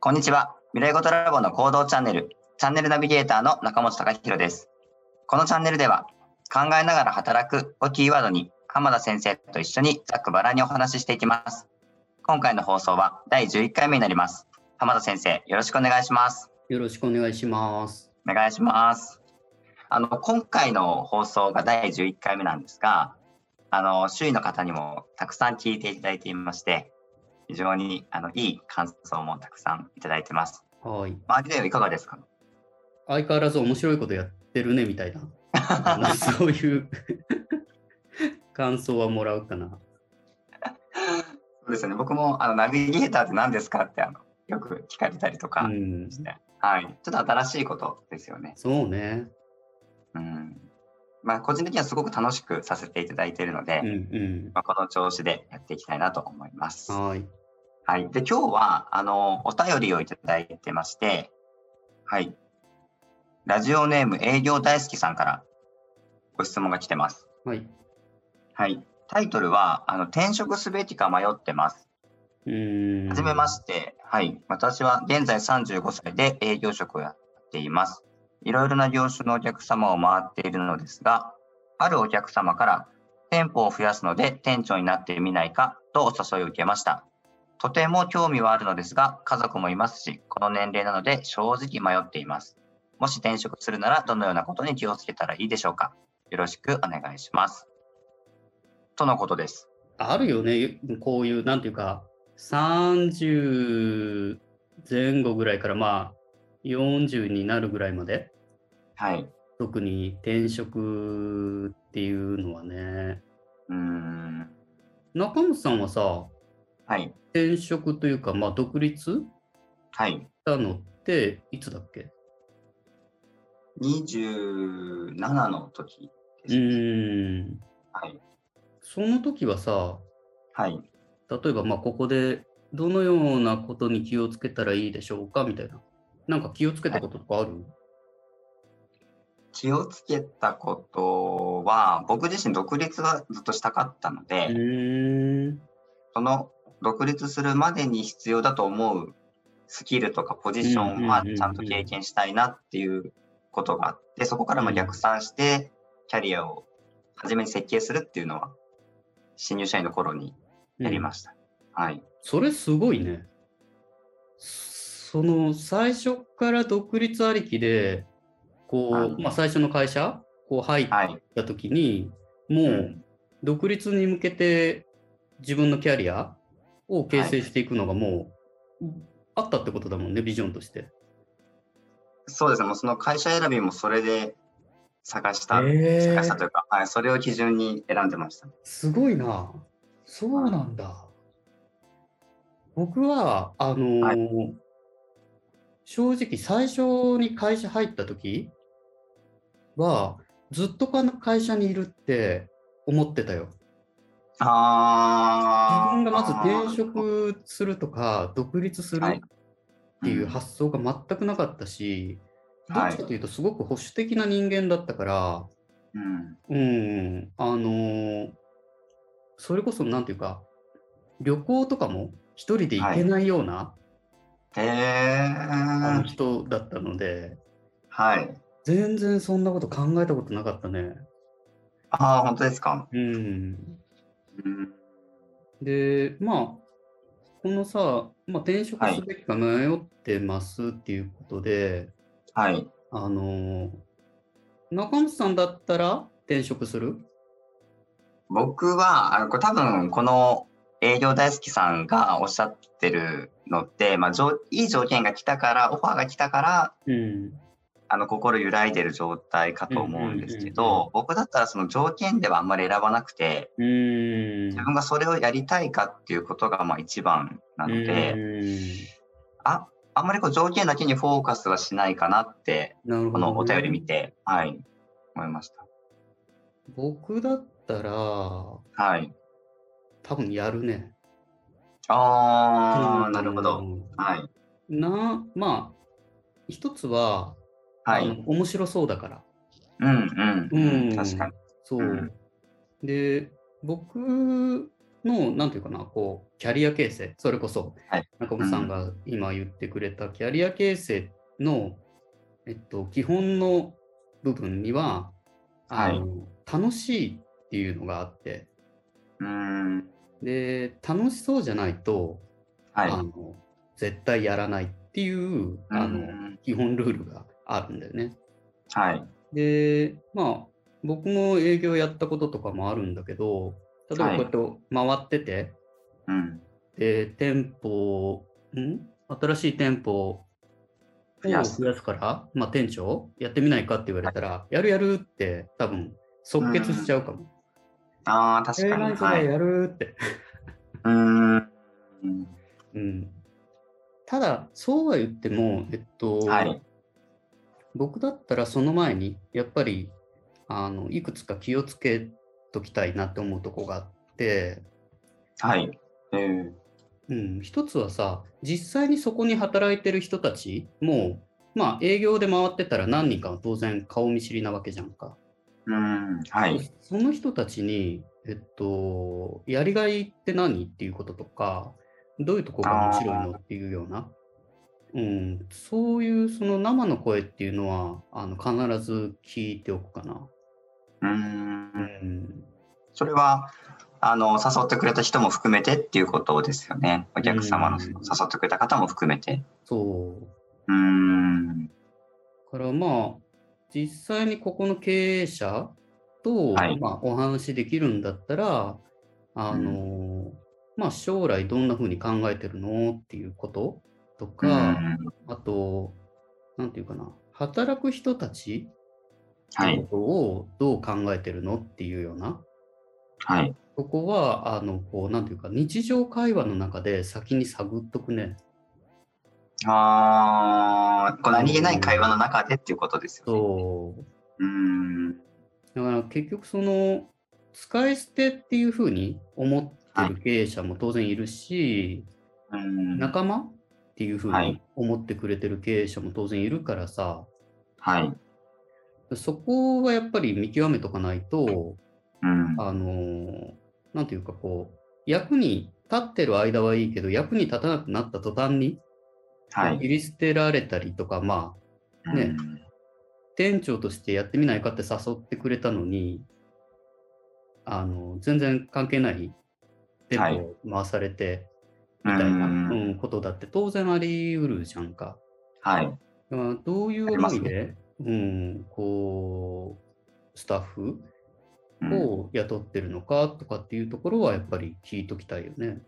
こんにちは。未来ごとラボの行動チャンネル、チャンネルナビゲーターの中本隆弘です。このチャンネルでは、考えながら働くをキーワードに、浜田先生と一緒にざっくばらにお話ししていきます。今回の放送は第11回目になります。浜田先生、よろしくお願いします。よろしくお願いします。お願いします。あの、今回の放送が第11回目なんですが、あの、周囲の方にもたくさん聞いていただいていまして、非常にあのいい感想もたくさんいただいてます。はい。周りではいかがですか？相変わらず面白いことやってるねみたいな、そういう 感想はもらうかな。そうですね、僕もあのナビゲーターって何ですかってあのよく聞かれたりとかして、はい、ちょっと新しいことですよね。そうね。うんまあ、個人的にはすごく楽しくさせていただいているので、うんうんまあ、この調子でやっていきたいなと思います。はい。はい。で、今日は、あの、お便りをいただいてまして、はい。ラジオネーム営業大好きさんからご質問が来てます。はい。はい。タイトルは、あの、転職すべきか迷ってます。うん。はじめまして。はい。私は現在35歳で営業職をやっています。いろいろな業種のお客様を回っているのですが、あるお客様から店舗を増やすので店長になってみないかとお誘いを受けました。とても興味はあるのですが、家族もいますし、この年齢なので正直迷っています。もし転職するならどのようなことに気をつけたらいいでしょうかよろしくお願いします。とのことです。あるよね、こういう、なんていうか、30前後ぐらいからまあ、40になるぐらいまで、はい、特に転職っていうのはね。うん中本さんはさ、はい、転職というか、まあ、独立はい。したのっていつだっけ ?27 の時です、ね。うん。はい。その時はさ、はい。例えば、まあ、ここでどのようなことに気をつけたらいいでしょうか？みたいな。なんか気をつけたこととかある、はい、気をつけたことは、僕自身独立はずっとしたかったので、その独立するまでに必要だと思うスキルとかポジションはちゃんと経験したいなっていうことがあって、そこからま逆算してキャリアを初めに設計するっていうのは、新入社員の頃にやりました。うん、はい。それすごいね。その最初から独立ありきで、こう、はい、まあ、最初の会社、こう入った時に、はい、もう独立に向けて自分のキャリアを形成していくのがもう、あったってことだもんね、ビジョンとして。そうですね、もうその会社選びもそれで探した、えー、探したというか、はい、それを基準に選んでました。すごいな。そうなんだ。僕は、あのーはい、正直最初に会社入った時は、ずっと会社にいるって思ってたよ。あ自分がまず転職するとか、独立するっていう発想が全くなかったし、どっちかというとすごく保守的な人間だったから、うん、うん、あのー、それこそなんていうか、旅行とかも一人で行けないような、はい、あの人だったので、はい。全然そんなこと考えたことなかったね。ああ、本当ですか。うん。で、まあ、このさ、まあ、転職すべきか迷ってますっていうことで、はい。あの、中本さんだったら転職する？僕は、あのこれ多分この営業大好きさんがおっしゃってるのって、まあ、いい条件が来たから、オファーが来たから、うん、あの心揺らいでる状態かと思うんですけど、僕だったらその条件ではあんまり選ばなくて、自分がそれをやりたいかっていうことがまあ一番なので、ああんまりこう条件だけにフォーカスはしないかなって、このお便り見て、はい、思いました。僕だったら、はい。多分やるね。ああ、なるほど。はい。な、まあ、一つは、はい、面白そうだから。うんうん。うん、確かに。そう。うん、で、僕の、なんていうかな、こう、キャリア形成、それこそ、はい、中本さんが今言ってくれたキャリア形成の、えっと、基本の部分には、あの、はい、楽しいっていうのがあって、うん。で、楽しそうじゃないと、はい、あの絶対やらないっていう、あの基本ルールがあるんだよね。はい。で、まあ、僕も営業やったこととかもあるんだけど、例えばこうやって回ってて、はい、うん、で、店舗、ん？新しい店舗を増やすから、まあ、店長やってみないかって言われたら、はい、やるやるって多分即決しちゃうかも。うん、ああ、確かに。やるって。うん。うん。ただ、そうは言っても、えっと、はい、僕だったらその前に、やっぱり、あの、いくつか気をつけときたいなって思うとこがあって、はい。えー、うん、一つはさ、実際にそこに働いてる人たちも、まあ、営業で回ってたら何人かは当然顔見知りなわけじゃんか。うん、はい。その人たちに、えっと、やりがいって何っていうこととか、どういうとこが面白いのっていうような、うん、そういうその生の声っていうのはあの必ず聞いておくかな。うん、それはあの誘ってくれた人も含めてっていうことですよね。お客様の誘ってくれた方も含めて。そう。うん。だからまあ、実際にここの経営者と、はい、まあ、お話できるんだったら、あの、うん、まあ、将来どんなふうに考えてるのっていうこととか、うん、あと、なんていうかな、働く人たちのことをどう考えてるのっていうような、はい、そこは、あの、こう、なんていうか、日常会話の中で先に探っとくね。ああ、こう何気ない会話の中でっていうことですよね。そう。うん。だから結局その、使い捨てっていうふうに思ってる経営者も当然いるし、はい、仲間っていうふうに思ってくれてる経営者も当然いるからさ、はい。そこはやっぱり見極めとかないと、うん、あの、なんていうかこう、役に立ってる間はいいけど、役に立たなくなった途端に、はい、切り捨てられたりとか、まあ、ね、うん、店長としてやってみないかって誘ってくれたのに、あの、全然関係ない店舗を回されて、みたいな、うん、ことだって当然あり得るじゃんか。はい。どういう思いで、うん、こう、スタッフを雇ってるのかとかっていうところはやっぱり聞いときたいよね。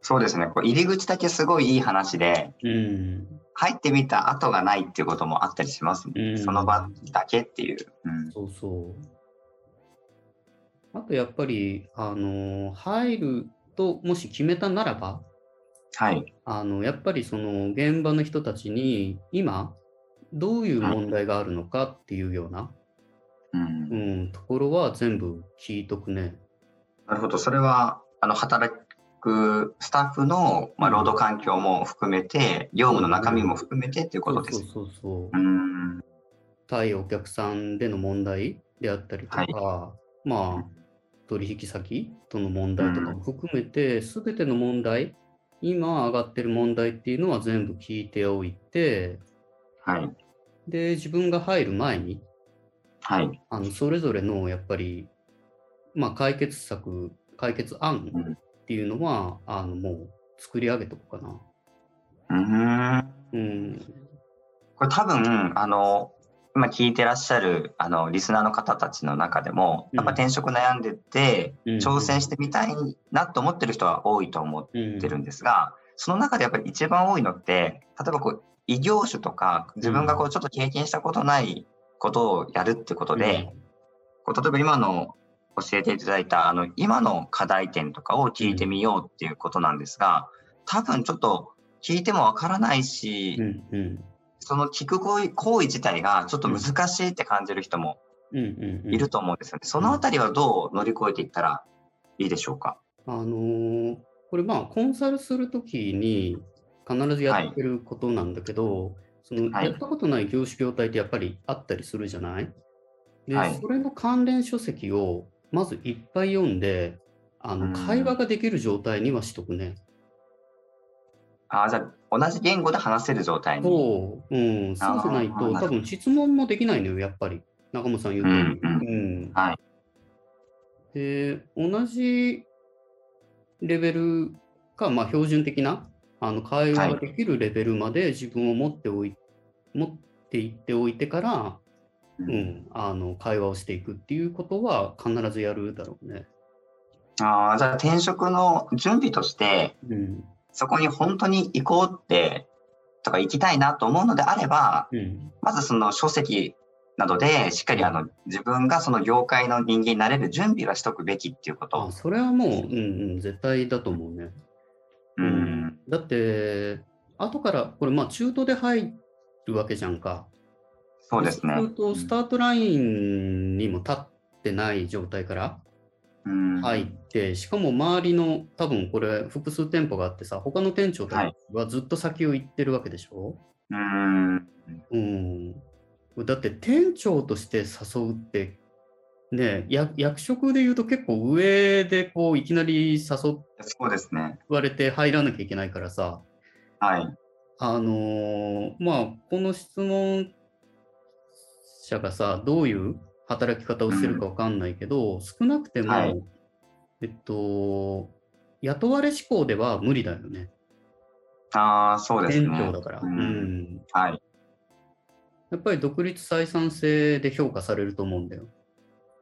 そうですね。こう入り口だけすごいいい話で、うん、入ってみた後がないっていうこともあったりします、ね、うん、その場だけっていう。うん、そうそう。あとやっぱり、あの入るともし決めたならば、はい、あのやっぱりその現場の人たちに今どういう問題があるのかっていうような、うん、うん、ところは全部聞いとくね。なるほど、それはあの働くスタッフの、まあ、労働環境も含めて、業務の中身も含めてっていうことです。そうそうそう。うん対お客さんでの問題であったりとか、はい、まあ、取引先との問題とかも含めて、す、べ、ての問題、今上がってる問題っていうのは全部聞いておいて、はい。で、自分が入る前に、はい、あのそれぞれのやっぱり、まあ、解決策、解決案っていうのは、うん、あのもう作り上げとこうかな。うん。うん、これ多分、あの、今聞いてらっしゃるあのリスナーの方たちの中でも、やっぱ転職悩んでて、挑戦してみたいなと思ってる人は多いと思ってるんですが、その中でやっぱり一番多いのって、例えばこう異業種とか、自分がこうちょっと経験したことないことをやるってことで、こう例えば今の教えていただいたあの今の課題点とかを聞いてみようっていうことなんですが、多分ちょっと聞いてもわからないし、うんうん、その聞く行為行為自体がちょっと難しいって感じる人もいると思うんですよね。そのあたりはどう乗り越えていったらいいでしょうか？あのー、これまあコンサルするときに必ずやってることなんだけど、はい、そのやったことない業種業態ってやっぱりあったりするじゃない？で、はい、それの関連書籍をまずいっぱい読んで、あの会話ができる状態にはしとくね。あじゃあ、同じ言語で話せる状態に。そう、うん、そうじゃないと、多分質問もできないのよ、やっぱり。中本さん言うとり。うん、うんはい、で、同じレベルか、まあ、標準的なあの会話ができるレベルまで自分を持っておい、はい、持っていっておいてから、うん、あの会話をしていくっていうことは必ずやるだろうね。ああ、じゃあ転職の準備として、うん、そこに本当に行こうってとか行きたいなと思うのであれば、うん、まずその書籍などでしっかりあの自分がその業界の人間になれる準備はしとくべきっていうこと。それはもう、うんうん、絶対だと思うね。うん、だって、後からこれ、まあ中途で入るわけじゃんか。そうですね。と、スタートラインにも立ってない状態から入って、しかも周りの、多分これ、複数店舗があってさ、他の店長とかはずっと先を行ってるわけでしょ、はい、うん。だって店長として誘うって、ね、役職でいうと結構上でこういきなり誘そうですね。言われて入らなきゃいけないからさ、はい、あのー、まあこの質問者がさどういう働き方をしてるか分かんないけど、うん、少なくても、はい、えっと雇われ志向では無理だよね。ああそうですね。店長だから。うん、うん、はいやっぱり独立採算性で評価されると思うんだよ。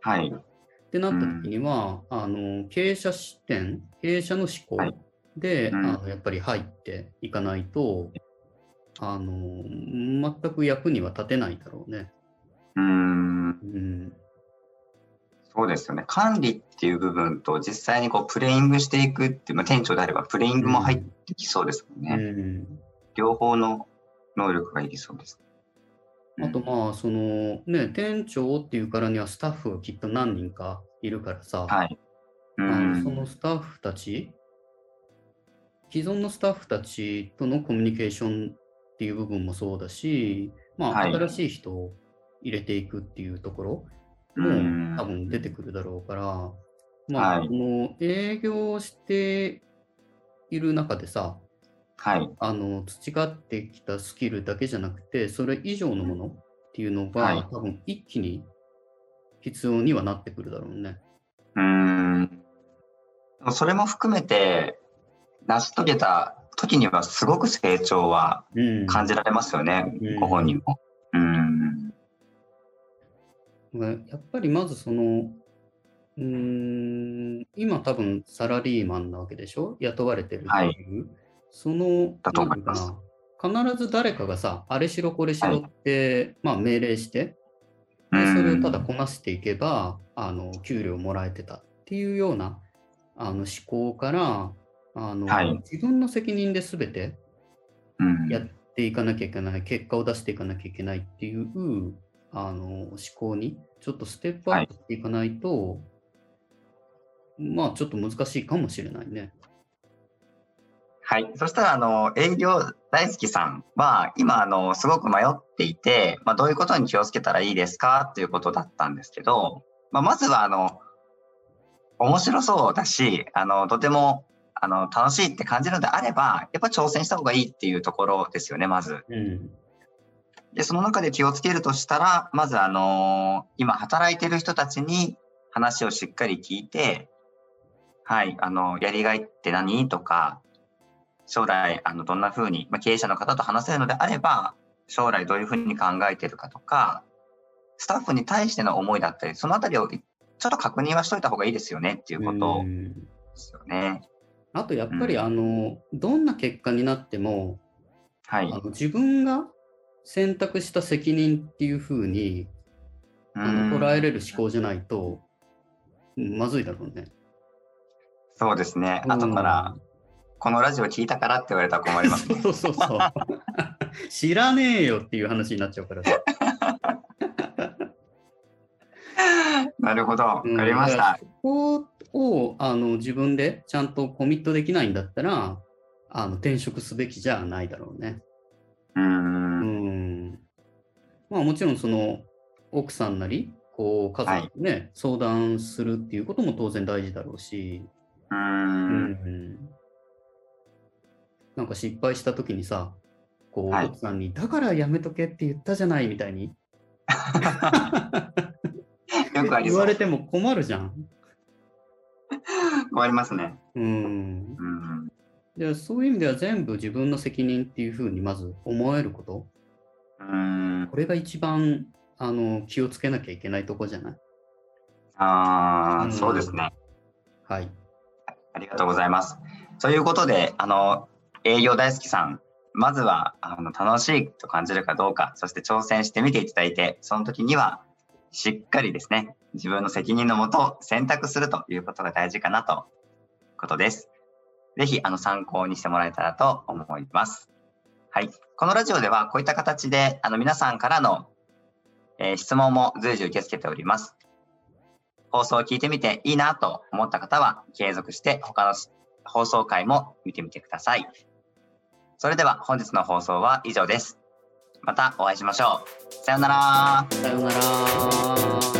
はい。ってなった時には、うん、あの経営者視点、経営者の思考で、はいうん、あのやっぱり入っていかないと、あの全く役には立てないだろうね。うん。うんそうですよね。管理っていう部分と実際にこうプレイングしていくっていう、まあ、店長であればプレイングも入ってきそうですもんね。うん、両方の能力がいりそうです。あとまあ、そのね、店長っていうからにはスタッフがきっと何人かいるからさ、はい、うん、そのスタッフたち、既存のスタッフたちとのコミュニケーションっていう部分もそうだし、まあ、新しい人を入れていくっていうところも多分出てくるだろうから、まあ、この営業している中でさ、はい、あの培ってきたスキルだけじゃなくて、それ以上のものっていうのが、はい、多分一気に必要にはなってくるだろうね。うん。それも含めて、成し遂げた時にはすごく成長は感じられますよね、うん、ご本人も。うん。やっぱりまずその、うん、今多分サラリーマンなわけでしょ？雇われてるっていう。はいその、だと思います。必ず誰かがさ、あれしろこれしろって、はい、まあ命令して、でそれをただこなしていけば、あの給料もらえてたっていうようなあの思考からあの、はい、自分の責任で全てやっていかなきゃいけない、結果を出していかなきゃいけないっていうあの思考にちょっとステップアップしていかないと、はい、まあちょっと難しいかもしれないね。はい。そしたら、あの、営業大好きさんは、今、あの、すごく迷っていて、まあ、どういうことに気をつけたらいいですかっていうことだったんですけど、まあ、まずは、あの、面白そうだし、あの、とても、あの、楽しいって感じるのであれば、やっぱ挑戦した方がいいっていうところですよね、まず。うん、で、その中で気をつけるとしたら、まず、あの、今働いてる人たちに話をしっかり聞いて、はい、あの、やりがいって何とか、将来あのどんなふうに、まあ、経営者の方と話せるのであれば将来どういうふうに考えているかとかスタッフに対しての思いだったりそのあたりをちょっと確認はしといた方がいいですよねっていうことですよね。あとやっぱり、うん、あのどんな結果になっても、はい、あの自分が選択した責任っていうふうにあの捉えれる思考じゃないと、まずいだろうね。そうですね。後からこのラジオ聞いたからって言われたら困ります、ね、そうそうそう。知らねえよっていう話になっちゃうからさ。なるほど、わかりました。そこをあの自分でちゃんとコミットできないんだったら、あの転職すべきじゃないだろうね。うん。まあもちろんその奥さんなり、こう家族ね、はい、相談するっていうことも当然大事だろうし。うん。なんか失敗した時にさ、こう、はい、奥さんに、だからやめとけって言ったじゃないみたいに。よくあり言われても困るじゃん。困りますね。うん。うんでそういう意味では全部自分の責任っていうふうにまず思えること？うんこれが一番あの気をつけなきゃいけないとこじゃない？ああ、うん、そうですね。はい。ありがとうございます。ということで、あの、営業大好きさん、まずはあの楽しいと感じるかどうか、そして挑戦してみていただいて、その時にはしっかりですね、自分の責任のもと選択するということが大事かなということです。ぜひあの参考にしてもらえたらと思います。はい。このラジオではこういった形であの皆さんからの、えー、質問も随時受け付けております。放送を聞いてみていいなと思った方は継続して他の放送回も見てみてください。それでは本日の放送は以上です。またお会いしましょう。さようなら。さようなら。